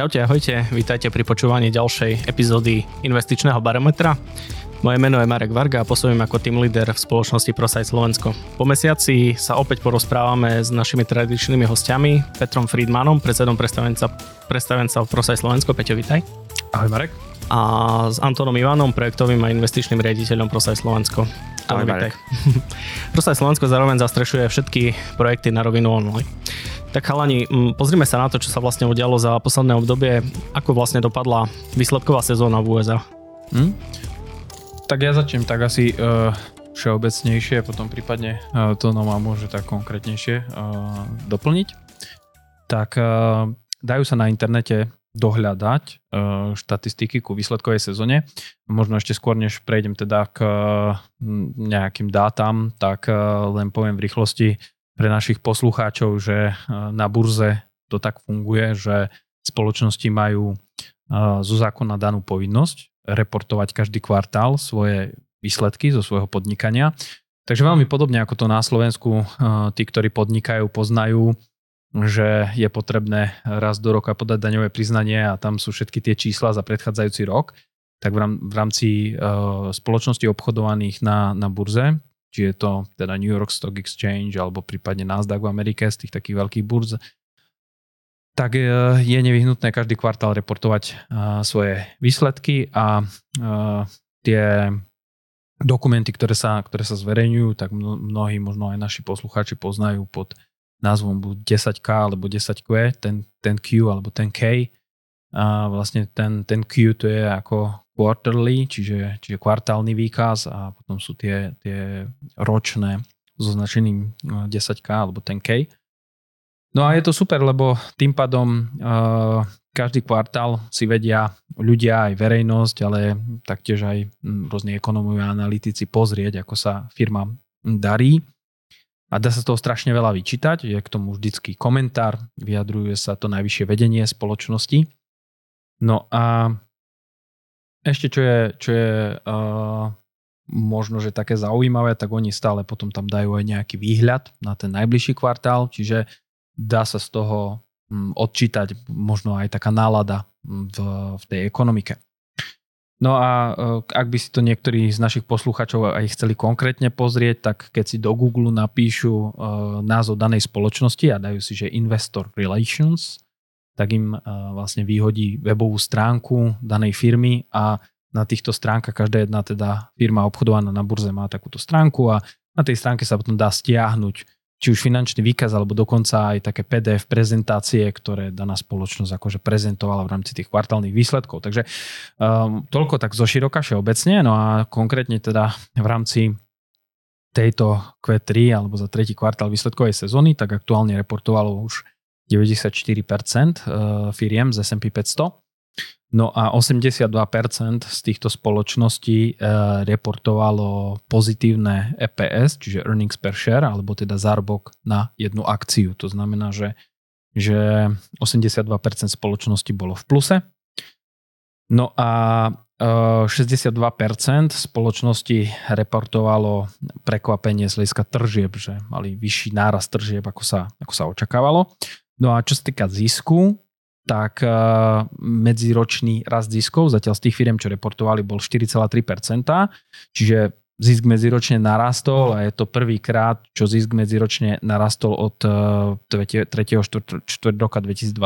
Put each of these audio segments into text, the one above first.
Čaute, ahojte, vítajte pri počúvaní ďalšej epizódy investičného barometra. Moje meno je Marek Varga a pôsobím ako team leader v spoločnosti ProSite Slovensko. Po mesiaci sa opäť porozprávame s našimi tradičnými hostiami, Petrom Friedmanom, predsedom predstavenca, predstavenca ProSite Slovensko. Peťo, vítaj. Ahoj Marek. A s Antonom Ivanom, projektovým a investičným riaditeľom ProSite Slovensko. Ahoj Marek. ProSite Slovensko zároveň zastrešuje všetky projekty na rovinu online. Tak chalani, pozrime sa na to, čo sa vlastne udialo za posledné obdobie. Ako vlastne dopadla výsledková sezóna v USA? Hm? Tak ja začnem tak asi uh, všeobecnejšie, potom prípadne uh, to no môže tak konkrétnejšie uh, doplniť. Tak uh, dajú sa na internete dohľadať uh, štatistiky ku výsledkovej sezóne. Možno ešte skôr, než prejdem teda k uh, nejakým dátam, tak uh, len poviem v rýchlosti, pre našich poslucháčov, že e, na burze to tak funguje, že spoločnosti majú e, zo zákona danú povinnosť reportovať každý kvartál svoje výsledky zo svojho podnikania. Takže veľmi podobne ako to na Slovensku, e, tí, ktorí podnikajú, poznajú, že je potrebné raz do roka podať daňové priznanie a tam sú všetky tie čísla za predchádzajúci rok, tak v rámci spoločnosti obchodovaných na, na burze či je to teda New York Stock Exchange alebo prípadne Nasdaq v Amerike z tých takých veľkých burz, tak e, je nevyhnutné každý kvartál reportovať e, svoje výsledky a e, tie dokumenty, ktoré sa, ktoré sa zverejňujú, tak mnohí, možno aj naši poslucháči poznajú pod názvom buď 10K alebo 10Q, ten, ten Q alebo ten K. A vlastne ten, ten Q to je ako quarterly, čiže, čiže kvartálny výkaz a potom sú tie, tie ročné so značením 10K no, alebo 10K. No a je to super, lebo tým pádom uh, každý kvartál si vedia ľudia, aj verejnosť, ale taktiež aj hm, rôzni ekonomovia a analytici pozrieť, ako sa firma darí. A dá sa toho strašne veľa vyčítať, je k tomu vždycky komentár, vyjadruje sa to najvyššie vedenie spoločnosti. No a ešte čo je, čo je uh, možno, že také zaujímavé, tak oni stále potom tam dajú aj nejaký výhľad na ten najbližší kvartál, čiže dá sa z toho um, odčítať možno aj taká nálada v, v tej ekonomike. No a uh, ak by si to niektorí z našich posluchačov aj chceli konkrétne pozrieť, tak keď si do Google napíšu uh, názov danej spoločnosti a dajú si, že Investor Relations, tak im vlastne vyhodí webovú stránku danej firmy a na týchto stránkach každá jedna teda firma obchodovaná na burze má takúto stránku a na tej stránke sa potom dá stiahnuť či už finančný výkaz, alebo dokonca aj také PDF prezentácie, ktoré daná spoločnosť akože prezentovala v rámci tých kvartálnych výsledkov. Takže um, toľko tak zo široka všeobecne, no a konkrétne teda v rámci tejto Q3 alebo za tretí kvartál výsledkovej sezóny, tak aktuálne reportovalo už 94% eh, firiem z S&P 500. No a 82% z týchto spoločností eh, reportovalo pozitívne EPS, čiže earnings per share, alebo teda zárobok na jednu akciu. To znamená, že, že 82% spoločnosti bolo v pluse. No a 62% eh, spoločnosti reportovalo prekvapenie z hľadiska tržieb, že mali vyšší náraz tržieb, ako sa, ako sa očakávalo. No a čo sa týka zisku, tak uh, medziročný rast ziskov zatiaľ z tých firm, čo reportovali, bol 4,3%, čiže zisk medziročne narastol a je to prvýkrát, čo zisk medziročne narastol od uh, 3. 4. roka 2022.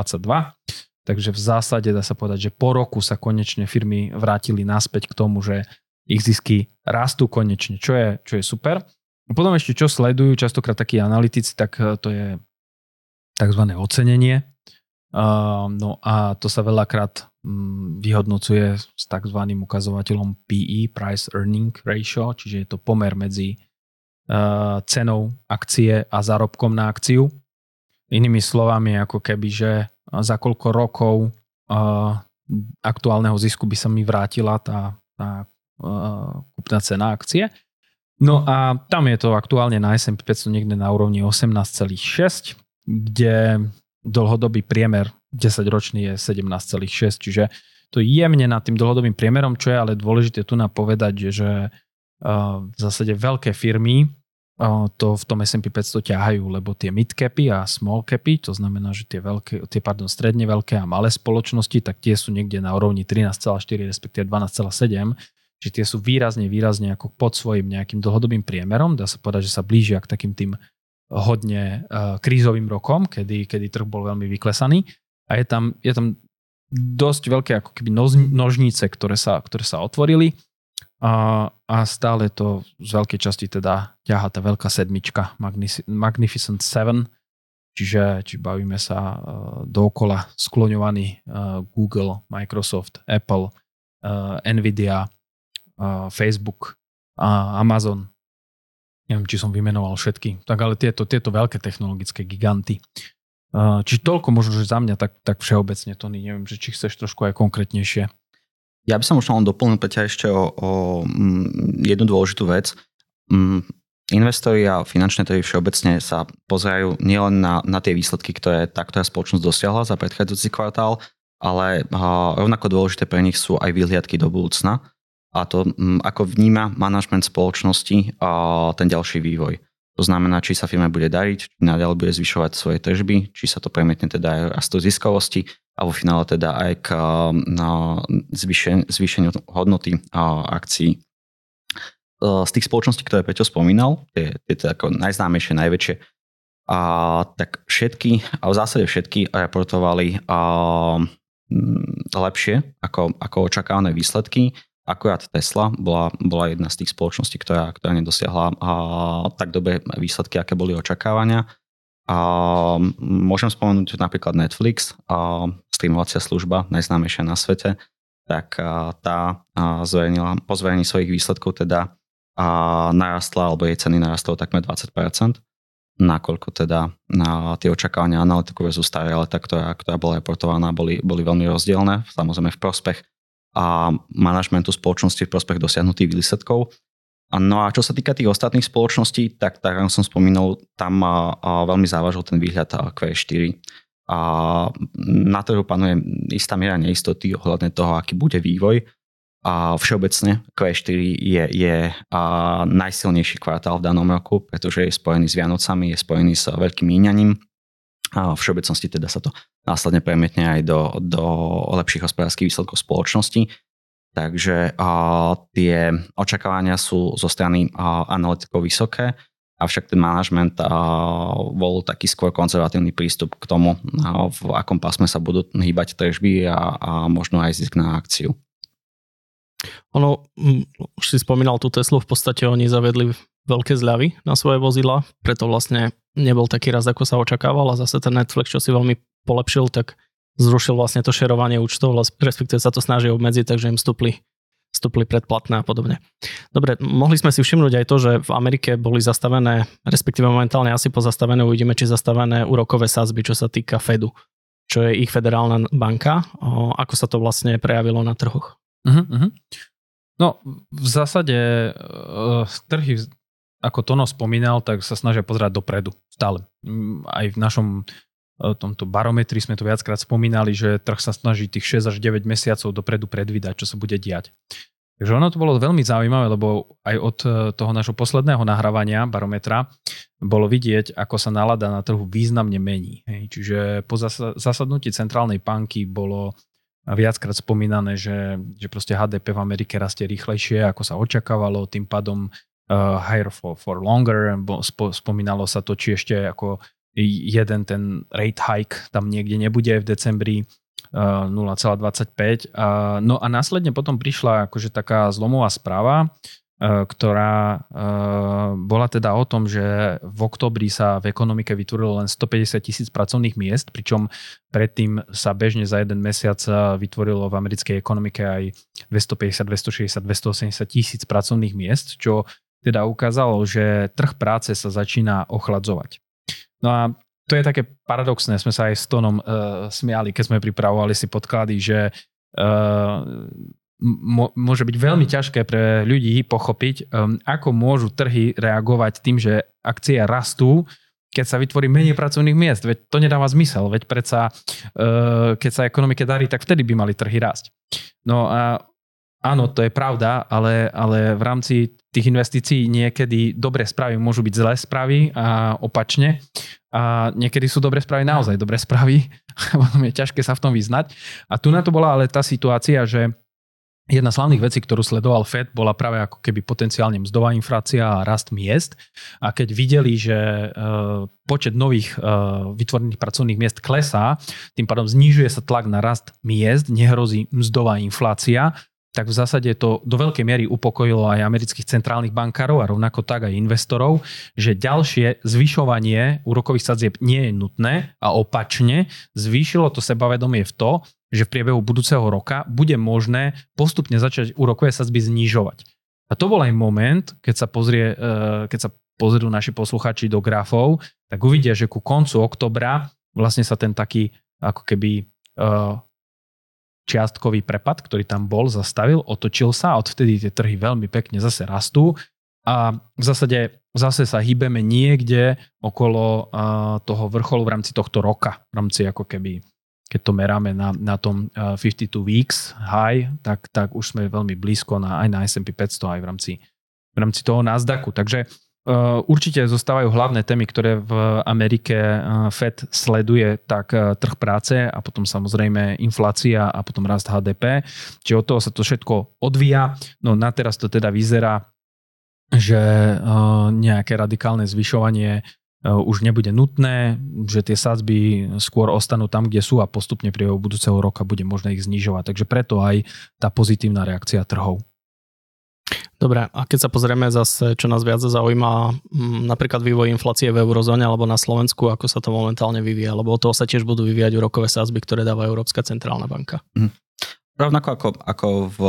Takže v zásade dá sa povedať, že po roku sa konečne firmy vrátili naspäť k tomu, že ich zisky rastú konečne, čo je, čo je super. A potom ešte čo sledujú častokrát takí analytici, tak eh, to je tzv. ocenenie. No a to sa veľakrát mm, vyhodnocuje s tzv. ukazovateľom PE, Price Earning Ratio, čiže je to pomer medzi cenou akcie a zárobkom na akciu. Inými slovami, ako keby, že za koľko rokov aktuálneho zisku by sa mi vrátila tá, tá kúpna cena akcie. No a tam je to aktuálne na S&P 500 niekde na úrovni 18,6 kde dlhodobý priemer 10-ročný je 17,6, čiže to jemne nad tým dlhodobým priemerom, čo je ale dôležité tu napovedať, že uh, v zásade veľké firmy to v tom S&P 500 ťahajú, lebo tie midcapy a small capy, to znamená, že tie, veľké, tie pardon, stredne veľké a malé spoločnosti, tak tie sú niekde na úrovni 13,4 respektíve 12,7 že tie sú výrazne, výrazne ako pod svojim nejakým dlhodobým priemerom. Dá sa povedať, že sa blížia k takým tým hodne uh, krízovým rokom, kedy, kedy trh bol veľmi vyklesaný. A je tam, je tam dosť veľké ako keby nož, nožnice, ktoré sa, ktoré sa otvorili. A, a stále to z veľkej časti teda ťaha tá veľká sedmička Magnificent Seven, čiže či bavíme sa uh, dookola skloňovaný uh, Google, Microsoft, Apple, Nvidia, Facebook Amazon. Neviem, či som vymenoval všetky. Tak ale tieto, tieto veľké technologické giganty. Či toľko možno, že za mňa, tak, tak všeobecne, Tony, neviem, že či chceš trošku aj konkrétnejšie. Ja by som možno len doplnil Peťa ešte o, o mm, jednu dôležitú vec. Mm, investori a finančné trhy všeobecne sa pozerajú nielen na, na tie výsledky, ktoré tá spoločnosť dosiahla za predchádzajúci kvartál, ale rovnako dôležité pre nich sú aj výhliadky do budúcna a to, mm, ako vníma manažment spoločnosti a ten ďalší vývoj. To znamená, či sa firme bude dariť, či naďalej bude zvyšovať svoje tržby, či sa to premietne teda aj rastu ziskovosti a vo finále teda aj k no, zvýšen, zvýšeniu hodnoty akcií. Z tých spoločností, ktoré Peťo spomínal, tie, tie teda ako najznámejšie, najväčšie, a, tak všetky, a v zásade všetky reportovali a, m, lepšie ako, ako očakávané výsledky Akurát Tesla bola, bola jedna z tých spoločností, ktorá, ktorá nedosiahla a, tak dobre výsledky, aké boli očakávania. A môžem spomenúť napríklad Netflix, a streamovacia služba, najznámejšia na svete, tak tá a zverejnila, po zverejní svojich výsledkov teda a narastla, alebo jej ceny narastlo takmer 20%, nakoľko teda na tie očakávania analytikov versus tá, ktorá, ktorá bola reportovaná, boli, boli veľmi rozdielne, samozrejme v prospech a manažmentu spoločnosti v prospech dosiahnutých výsledkov. No a čo sa týka tých ostatných spoločností, tak tak ako som spomínal, tam a, a veľmi závažil ten výhľad Q4. A na trhu panuje istá miera neistoty ohľadne toho, aký bude vývoj. A všeobecne Q4 je, je a najsilnejší kvartál v danom roku, pretože je spojený s Vianocami, je spojený s veľkým míňaním a v všeobecnosti teda sa to následne premietne aj do, do lepších hospodárskych výsledkov spoločnosti. Takže a, tie očakávania sú zo strany a, analytikov vysoké, avšak ten manažment bol taký skôr konzervatívny prístup k tomu, a, v akom pásme sa budú hýbať tržby a, a možno aj zisk na akciu. Ono, už si spomínal tú Teslu, v podstate oni zavedli veľké zľavy na svoje vozidla, preto vlastne nebol taký raz, ako sa očakával a zase ten Netflix, čo si veľmi polepšil, tak zrušil vlastne to šerovanie účtov, respektíve sa to snaží obmedziť, takže im stupli, stupli predplatné a podobne. Dobre, mohli sme si všimnúť aj to, že v Amerike boli zastavené, respektíve momentálne asi pozastavené, uvidíme, či zastavené úrokové sázby, čo sa týka Fedu, čo je ich federálna banka. O, ako sa to vlastne prejavilo na trhoch? Uh-huh, uh-huh. No, v zásade uh, trhy ako Tono spomínal, tak sa snažia pozerať dopredu stále. Mm, aj v našom e, tomto barometri sme to viackrát spomínali, že trh sa snaží tých 6 až 9 mesiacov dopredu predvídať, čo sa bude diať. Takže ono to bolo veľmi zaujímavé, lebo aj od e, toho našho posledného nahrávania barometra bolo vidieť, ako sa nálada na trhu významne mení. Čiže po zasadnutí centrálnej banky bolo viackrát spomínané, že, že proste HDP v Amerike rastie rýchlejšie, ako sa očakávalo, tým pádom uh, higher for, for longer, spo, spomínalo sa to, či ešte ako jeden ten rate hike tam niekde nebude v decembri uh, 0,25. Uh, no a následne potom prišla akože taká zlomová správa, ktorá bola teda o tom, že v oktobri sa v ekonomike vytvorilo len 150 tisíc pracovných miest, pričom predtým sa bežne za jeden mesiac vytvorilo v americkej ekonomike aj 250, 260, 280 tisíc pracovných miest, čo teda ukázalo, že trh práce sa začína ochladzovať. No a to je také paradoxné, sme sa aj s Tonom uh, smiali, keď sme pripravovali si podklady, že uh, môže byť veľmi ťažké pre ľudí pochopiť, um, ako môžu trhy reagovať tým, že akcie rastú, keď sa vytvorí menej pracovných miest. Veď to nedáva zmysel, veď predsa, uh, keď sa ekonomike darí, tak vtedy by mali trhy rásť. No a áno, to je pravda, ale, ale v rámci tých investícií niekedy dobré správy môžu byť zlé správy a opačne. A niekedy sú dobré správy naozaj dobré správy. Potom je ťažké sa v tom vyznať. A tu na to bola ale tá situácia, že Jedna z hlavných vecí, ktorú sledoval Fed, bola práve ako keby potenciálne mzdová inflácia a rast miest. A keď videli, že uh, počet nových uh, vytvorených pracovných miest klesá, tým pádom znižuje sa tlak na rast miest, nehrozí mzdová inflácia, tak v zásade to do veľkej miery upokojilo aj amerických centrálnych bankárov a rovnako tak aj investorov, že ďalšie zvyšovanie úrokových sadzieb nie je nutné a opačne zvýšilo to sebavedomie v to, že v priebehu budúceho roka bude možné postupne začať úrokové sadzby znižovať. A to bol aj moment, keď sa, pozrie, e, keď sa pozrú naši posluchači do grafov, tak uvidia, že ku koncu oktobra vlastne sa ten taký ako keby e, čiastkový prepad, ktorý tam bol, zastavil, otočil sa a odvtedy tie trhy veľmi pekne zase rastú a v zásade zase sa hýbeme niekde okolo toho vrcholu v rámci tohto roka, v rámci ako keby keď to meráme na, na tom uh, 52 weeks high, tak, tak už sme veľmi blízko na, aj na S&P 500, aj v rámci, v rámci toho Nasdaqu. Takže určite zostávajú hlavné témy, ktoré v Amerike uh, Fed sleduje, tak uh, trh práce a potom samozrejme inflácia a potom rast HDP. Čiže od toho sa to všetko odvíja. No na teraz to teda vyzerá, že nejaké radikálne zvyšovanie už nebude nutné, že tie sadzby skôr ostanú tam, kde sú a postupne priebehu budúceho roka bude možné ich znižovať. Takže preto aj tá pozitívna reakcia trhov. Dobre, a keď sa pozrieme zase, čo nás viac zaujíma, mm, napríklad vývoj inflácie v eurozóne alebo na Slovensku, ako sa to momentálne vyvíja, lebo od toho sa tiež budú vyvíjať úrokové sázby, ktoré dáva Európska centrálna banka. Mm. Rovnako ako, ako v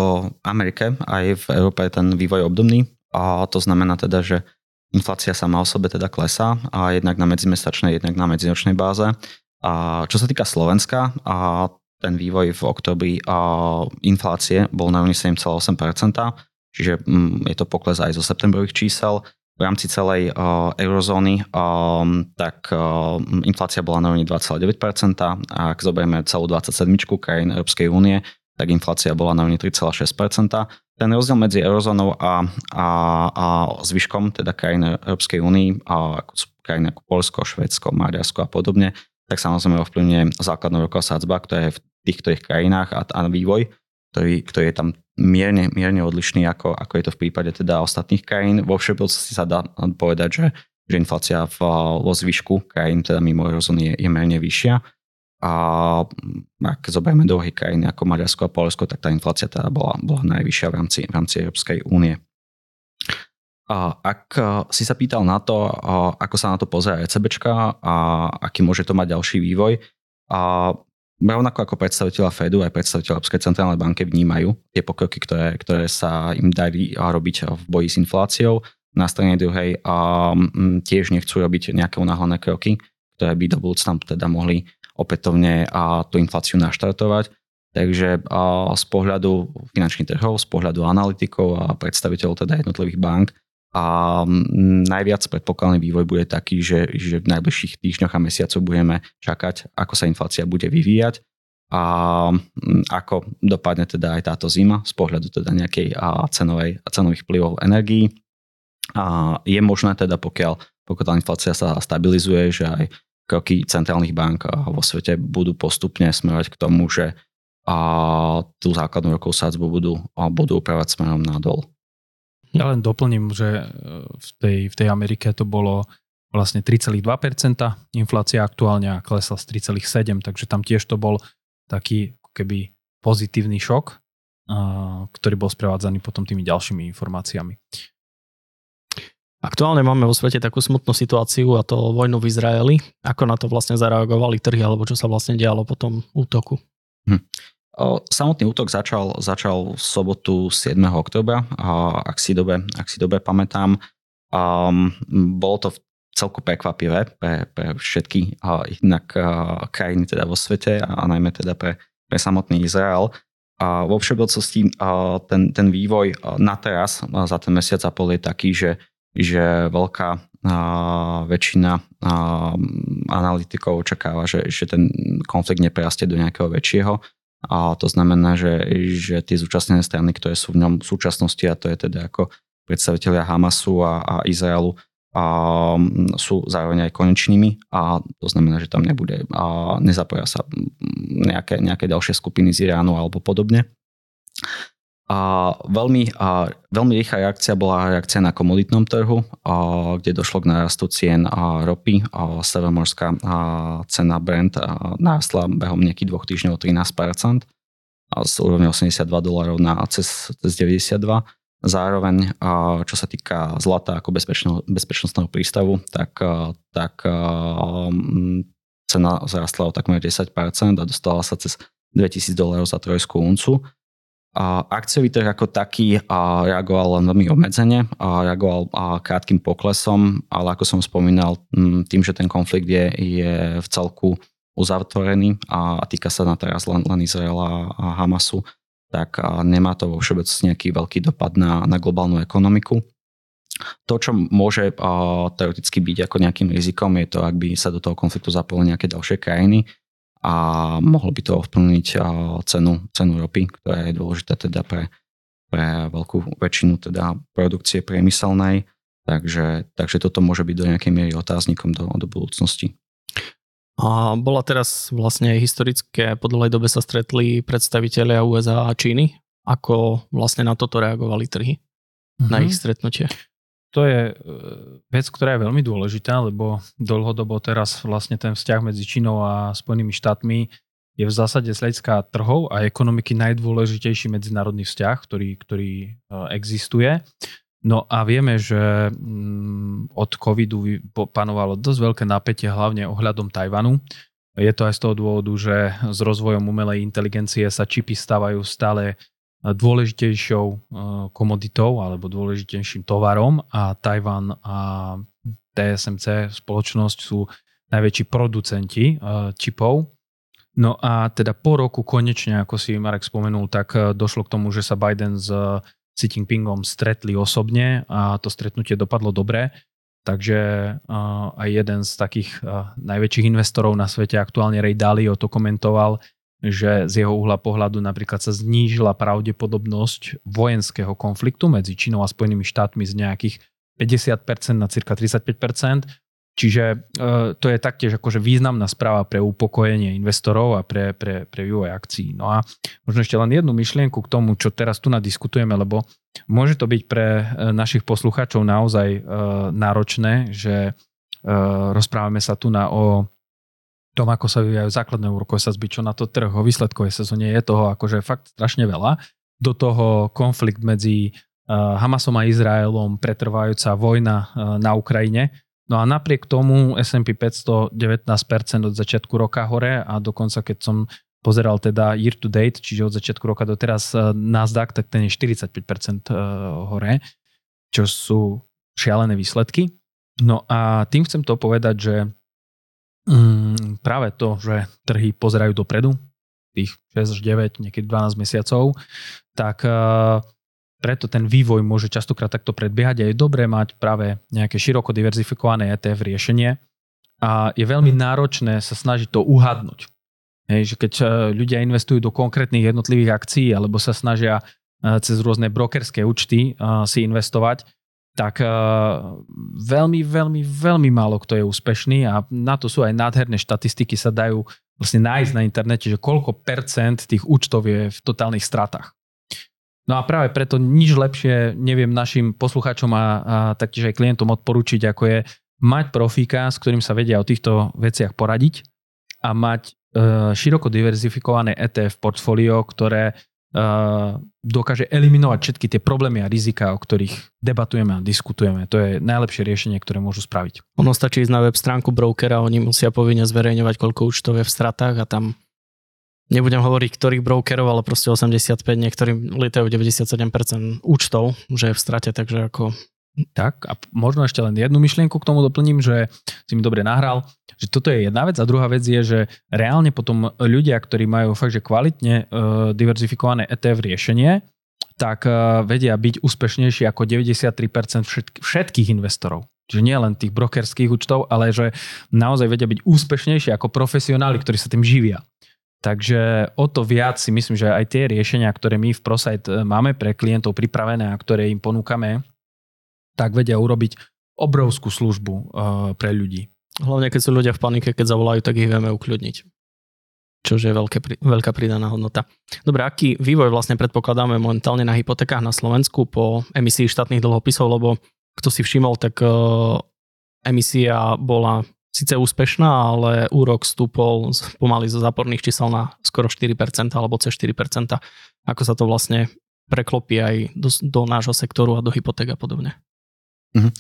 Amerike, aj v Európe je ten vývoj obdobný. A to znamená teda, že inflácia sama o sebe teda klesá, a jednak na medzimesačnej, jednak na medziročnej báze. A čo sa týka Slovenska, a ten vývoj v oktobri a inflácie bol na 7,8%, čiže mm, je to pokles aj zo septembrových čísel. V rámci celej uh, eurozóny um, tak uh, inflácia bola na úrovni 2,9%. A ak zoberieme celú 27 krajín Európskej únie, tak inflácia bola na úrovni 3,6%. Ten rozdiel medzi eurozónou a, a, a zvyškom, teda krajín Európskej únii, ako sú krajiny ako Polsko, Švedsko, Maďarsko a podobne, tak samozrejme ovplyvňuje základná roková sadzba, ktorá je v tých ktorých krajinách a, a vývoj, ktorý, ktorý je tam mierne, mierne odlišný, ako, ako je to v prípade teda ostatných krajín. Vo všeobecnosti sa dá povedať, že, že inflácia v, vo zvyšku krajín, teda mimo eurozóny, je, je mierne vyššia. A ak zoberieme druhé krajiny ako Maďarsko a Polsko, tak tá inflácia teda bola, bola najvyššia v rámci, v rámci Európskej únie. A ak si sa pýtal na to, ako sa na to pozrie ECBčka a aký môže to mať ďalší vývoj, a rovnako ako predstaviteľa Fedu aj predstaviteľa Európskej centrálnej banky vnímajú tie pokroky, ktoré, ktoré sa im darí robiť v boji s infláciou. Na strane druhej um, tiež nechcú robiť nejaké unáhlené kroky, ktoré by do budúcna teda mohli opätovne a tú infláciu naštartovať. Takže z pohľadu finančných trhov, z pohľadu analytikov a predstaviteľov teda jednotlivých bank a najviac predpokladný vývoj bude taký, že, že v najbližších týždňoch a mesiacoch budeme čakať, ako sa inflácia bude vyvíjať a ako dopadne teda aj táto zima z pohľadu teda nejakej cenovej, cenových vplyvov energií. A je možné teda, pokiaľ, pokiaľ tá inflácia sa stabilizuje, že aj kroky centrálnych bank vo svete budú postupne smerovať k tomu, že a tú základnú rokovú sádzbu budú, budú upravať smerom nadol. Ja len doplním, že e, v tej, v tej Amerike to bolo vlastne 3,2% inflácia aktuálne a klesla z 3,7%, takže tam tiež to bol taký keby pozitívny šok, ktorý bol sprevádzaný potom tými ďalšími informáciami. Aktuálne máme vo svete takú smutnú situáciu a to vojnu v Izraeli. Ako na to vlastne zareagovali trhy alebo čo sa vlastne dialo po tom útoku? Hm. Samotný útok začal, začal v sobotu 7. oktobra, ak si dobe, ak si dobe pamätám. Um, bolo to celku prekvapivé pre, pre všetky uh, inak uh, krajiny teda vo svete a, najmä teda pre, pre samotný Izrael. A vo všeobecnosti ten, ten vývoj na teraz za ten mesiac a pol je taký, že, že veľká väčšina analytikov očakáva, že, že ten konflikt neprastie do nejakého väčšieho A to znamená, že, že tie zúčastnené strany, ktoré sú v ňom v súčasnosti, a to je teda ako predstavitelia Hamasu a, a Izraelu, a sú zároveň aj konečnými a to znamená, že tam nebude a nezapoja sa nejaké, nejaké ďalšie skupiny z Iránu alebo podobne. A veľmi, a veľmi rýchla reakcia bola reakcia na komoditnom trhu, a, kde došlo k narastu cien a ropy. A severomorská a cena Brent narastla behom nejakých dvoch týždňov 13% a z úrovne 82 dolarov na cez, cez 92. Zároveň, a, čo sa týka zlata ako bezpečno, bezpečnostného prístavu, tak, a, tak a, cena zrastla o takmer 10% a dostala sa cez 2000 dolarov za trojskú uncu. Akciový trh ako taký reagoval len veľmi obmedzene reagoval krátkým poklesom, ale ako som spomínal, tým, že ten konflikt je, je v celku uzatvorený a, týka sa na teraz len, len Izraela a Hamasu, tak nemá to vo všeobecnosti nejaký veľký dopad na, na globálnu ekonomiku. To, čo môže teoreticky byť ako nejakým rizikom, je to, ak by sa do toho konfliktu zapojili nejaké ďalšie krajiny, a mohlo by to ovplyvniť cenu, cenu ropy, ktorá je dôležitá teda pre, pre veľkú väčšinu teda produkcie priemyselnej. Takže, takže toto môže byť do nejakej miery otáznikom do, do budúcnosti. A bola teraz vlastne historické, po dlhej dobe sa stretli predstavitelia USA a Číny. Ako vlastne na toto reagovali trhy? Mm-hmm. Na mhm. ich stretnutie? To je e, vec, ktorá je veľmi dôležitá, lebo dlhodobo teraz vlastne ten vzťah medzi Čínou a Spojenými štátmi je v zásade z hľadiska trhov a ekonomiky najdôležitejší medzinárodný vzťah, ktorý, ktorý e, existuje. No a vieme, že mm, od covidu panovalo dosť veľké napätie hlavne ohľadom Tajvanu. Je to aj z toho dôvodu, že s rozvojom umelej inteligencie sa čipy stávajú stále dôležitejšou eh, komoditou alebo dôležitejším tovarom a Tajvan a TSMC spoločnosť sú najväčší producenti eh, čipov. No a teda po roku konečne, ako si Marek spomenul, tak eh, došlo k tomu, že sa Biden s Xi Jinpingom stretli osobne a to stretnutie dopadlo dobre. Takže aj jeden z takých najväčších investorov na svete, aktuálne Ray Dalio, to komentoval, že z jeho uhla pohľadu napríklad sa znížila pravdepodobnosť vojenského konfliktu medzi Čínou a Spojenými štátmi z nejakých 50% na cirka 35%. Čiže e, to je taktiež akože významná správa pre upokojenie investorov a pre, pre, pre vývoj akcií. No a možno ešte len jednu myšlienku k tomu, čo teraz tu nadiskutujeme, lebo môže to byť pre e, našich poslucháčov naozaj e, náročné, že e, rozprávame sa tu na o tom, ako sa vyvíjajú základné úrokové sazby, čo na to trh o výsledkovej sezóne je toho akože fakt strašne veľa. Do toho konflikt medzi uh, Hamasom a Izraelom, pretrvajúca vojna uh, na Ukrajine. No a napriek tomu S&P 500 19% od začiatku roka hore a dokonca keď som pozeral teda year to date, čiže od začiatku roka do teraz uh, Nasdaq, tak ten je 45% hore, čo sú šialené výsledky. No a tým chcem to povedať, že Mm, práve to, že trhy pozerajú dopredu, tých 6 až 9, niekedy 12 mesiacov, tak uh, preto ten vývoj môže častokrát takto predbiehať a je dobré mať práve nejaké široko diverzifikované ETF riešenie a je veľmi náročné sa snažiť to uhadnúť. Hej, že keď uh, ľudia investujú do konkrétnych jednotlivých akcií alebo sa snažia uh, cez rôzne brokerské účty si investovať, tak uh, veľmi, veľmi, veľmi málo kto je úspešný a na to sú aj nádherné štatistiky, sa dajú vlastne nájsť na internete, že koľko percent tých účtov je v totálnych stratách. No a práve preto nič lepšie neviem našim poslucháčom a, a taktiež aj klientom odporučiť, ako je mať profíka, s ktorým sa vedia o týchto veciach poradiť a mať e, široko diverzifikované ETF portfólio, ktoré dokáže eliminovať všetky tie problémy a rizika, o ktorých debatujeme a diskutujeme. To je najlepšie riešenie, ktoré môžu spraviť. Ono stačí ísť na web stránku brokera, oni musia povinne zverejňovať, koľko účtov je v stratách a tam nebudem hovoriť ktorých brokerov, ale proste 85, niektorým lietajú 97% účtov, že je v strate, takže ako tak a možno ešte len jednu myšlienku k tomu doplním, že si mi dobre nahral, že toto je jedna vec a druhá vec je, že reálne potom ľudia, ktorí majú fakt, že kvalitne uh, diverzifikované ETF riešenie, tak uh, vedia byť úspešnejší ako 93% všetk- všetkých investorov. Čiže nie len tých brokerských účtov, ale že naozaj vedia byť úspešnejší ako profesionáli, ktorí sa tým živia. Takže o to viac si myslím, že aj tie riešenia, ktoré my v ProSite e, máme pre klientov pripravené a ktoré im ponúkame, tak vedia urobiť obrovskú službu uh, pre ľudí. Hlavne keď sú ľudia v panike, keď zavolajú, tak ich vieme ukľudniť. Čo je veľké, veľká pridaná hodnota. Dobre, aký vývoj vlastne predpokladáme momentálne na hypotekách na Slovensku po emisii štátnych dlhopisov, lebo kto si všimol, tak uh, emisia bola síce úspešná, ale úrok stúpol pomaly zo záporných čísel na skoro 4% alebo cez 4%. Ako sa to vlastne preklopí aj do, do nášho sektoru a do hypoték a podobne. Mm-hmm.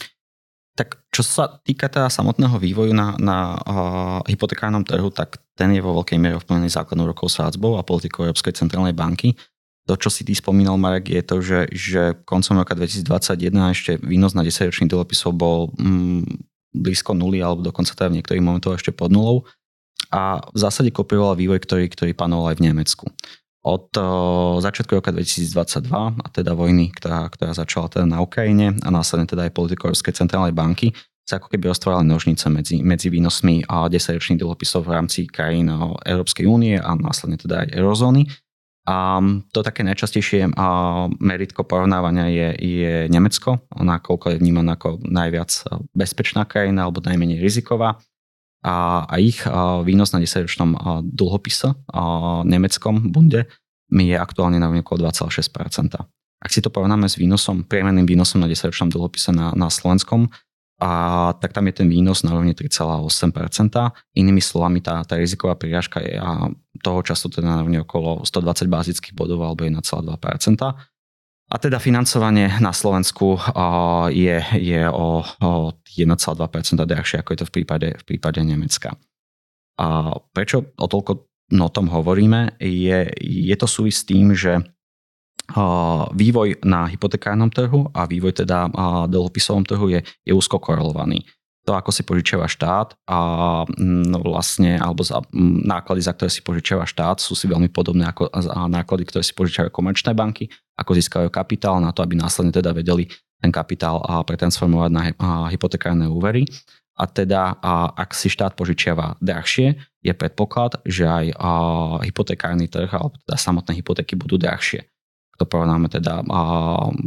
Tak čo sa týka teda samotného vývoju na, na uh, hypotekárnom trhu, tak ten je vo veľkej miere ovplyvnený základnou rokou sádzbou a politikou Európskej centrálnej banky. To, čo si ty spomínal, Marek, je to, že, že koncom roka 2021 ešte výnos na 10-ročných dlhopisov bol mm, blízko nuly alebo dokonca teda v niektorých momentoch ešte pod nulou. A v zásade kopíroval vývoj, ktorý, ktorý panoval aj v Nemecku. Od uh, začiatku roka 2022, a teda vojny, ktorá, ktorá začala teda na Ukrajine a následne teda aj politikou Európskej centrálnej banky, sa ako keby roztvárali nožnice medzi, medzi výnosmi a 10-ročných dlhopisov v rámci krajín Európskej únie a následne teda aj eurozóny. A to také najčastejšie meritko porovnávania je, je Nemecko, nakoľko je vnímané ako najviac bezpečná krajina alebo najmenej riziková. A, a ich výnos na 10-ročnom dlhopise nemeckom bunde mi je aktuálne na okolo 2,6%. Ak si to porovnáme s výnosom, priemerným výnosom na 10-ročnom dlhopise na, na slovenskom, a tak tam je ten výnos na rovne 3,8%. Inými slovami, tá, tá riziková prirážka je a toho času teda na rovne okolo 120 bázických bodov alebo 1,2%. A teda financovanie na Slovensku je, je o, o 1,2% drahšie, ako je to v prípade, v prípade Nemecka. A prečo o toľko no, o tom hovoríme? Je, je to súvisť s tým, že vývoj na hypotekárnom trhu a vývoj teda dlhopisovom trhu je, je úzko korelovaný. To, ako si požičiava štát a no vlastne, alebo za, náklady, za ktoré si požičiava štát, sú si veľmi podobné ako náklady, ktoré si požičiavajú komerčné banky, ako získajú kapitál na to, aby následne teda vedeli ten kapitál pretransformovať na hypotekárne úvery. A teda, ak si štát požičiava drahšie, je predpoklad, že aj hypotekárny trh, alebo teda samotné hypotéky budú drahšie to porovnáme teda a,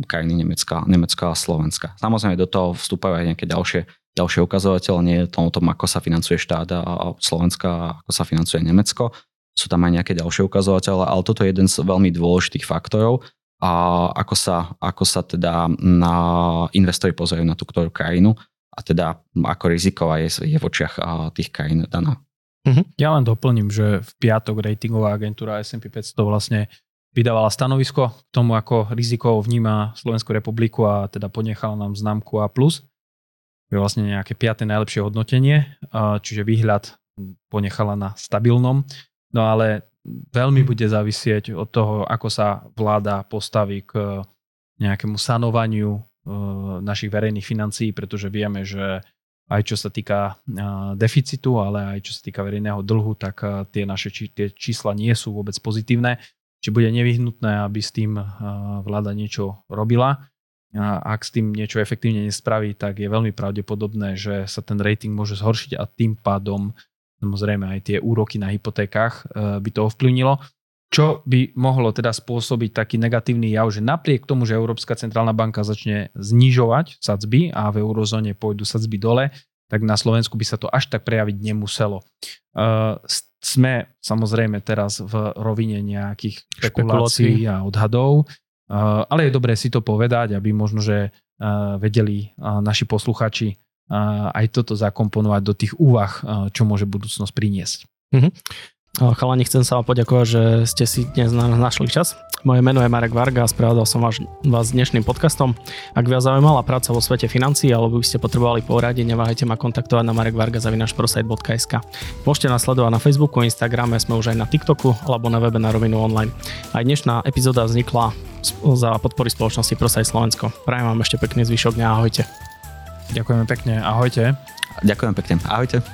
krajiny Nemecka, Nemecka a Slovenska. Samozrejme do toho vstúpajú aj nejaké ďalšie, ďalšie ukazovateľe, nie je to o tom, ako sa financuje štát a Slovenska, ako sa financuje Nemecko. Sú tam aj nejaké ďalšie ukazovateľe, ale toto je jeden z veľmi dôležitých faktorov, a ako sa, ako sa teda na investori pozerajú na tú ktorú krajinu a teda ako riziková je, je v očiach tých krajín daná. Mhm. Ja len doplním, že v piatok ratingová agentúra S&P 500 vlastne vydávala stanovisko k tomu, ako riziko vníma Slovenskú republiku a teda ponechala nám známku A+. Je vlastne nejaké piaté najlepšie hodnotenie, čiže výhľad ponechala na stabilnom. No ale veľmi bude závisieť od toho, ako sa vláda postaví k nejakému sanovaniu e, našich verejných financií, pretože vieme, že aj čo sa týka deficitu, ale aj čo sa týka verejného dlhu, tak tie naše tie čísla nie sú vôbec pozitívne či bude nevyhnutné, aby s tým vláda niečo robila. A ak s tým niečo efektívne nespraví, tak je veľmi pravdepodobné, že sa ten rating môže zhoršiť a tým pádom samozrejme aj tie úroky na hypotékach e, by to ovplyvnilo. Čo by mohlo teda spôsobiť taký negatívny jav, že napriek tomu, že Európska centrálna banka začne znižovať sadzby a v eurozóne pôjdu sadzby dole, tak na Slovensku by sa to až tak prejaviť nemuselo. E, sme samozrejme teraz v rovine nejakých špekulácií a odhadov, ale je dobré si to povedať, aby možno, že vedeli naši posluchači aj toto zakomponovať do tých úvah, čo môže budúcnosť priniesť. Mm-hmm. Chalani, chcem sa vám poďakovať, že ste si dnes našli čas. Moje meno je Marek Varga a sprevádzal som vás, vás dnešným podcastom. Ak vás zaujímala práca vo svete financií alebo by ste potrebovali poradiť, neváhajte ma kontaktovať na marekvarga.sk. Môžete nás sledovať na Facebooku, Instagrame, sme už aj na TikToku alebo na webe na rovinu online. Aj dnešná epizóda vznikla za podpory spoločnosti Prosaj Slovensko. Prajem vám ešte pekný zvyšok dňa, ahojte. Ďakujeme pekne, ahojte. Ďakujem pekne, ahojte.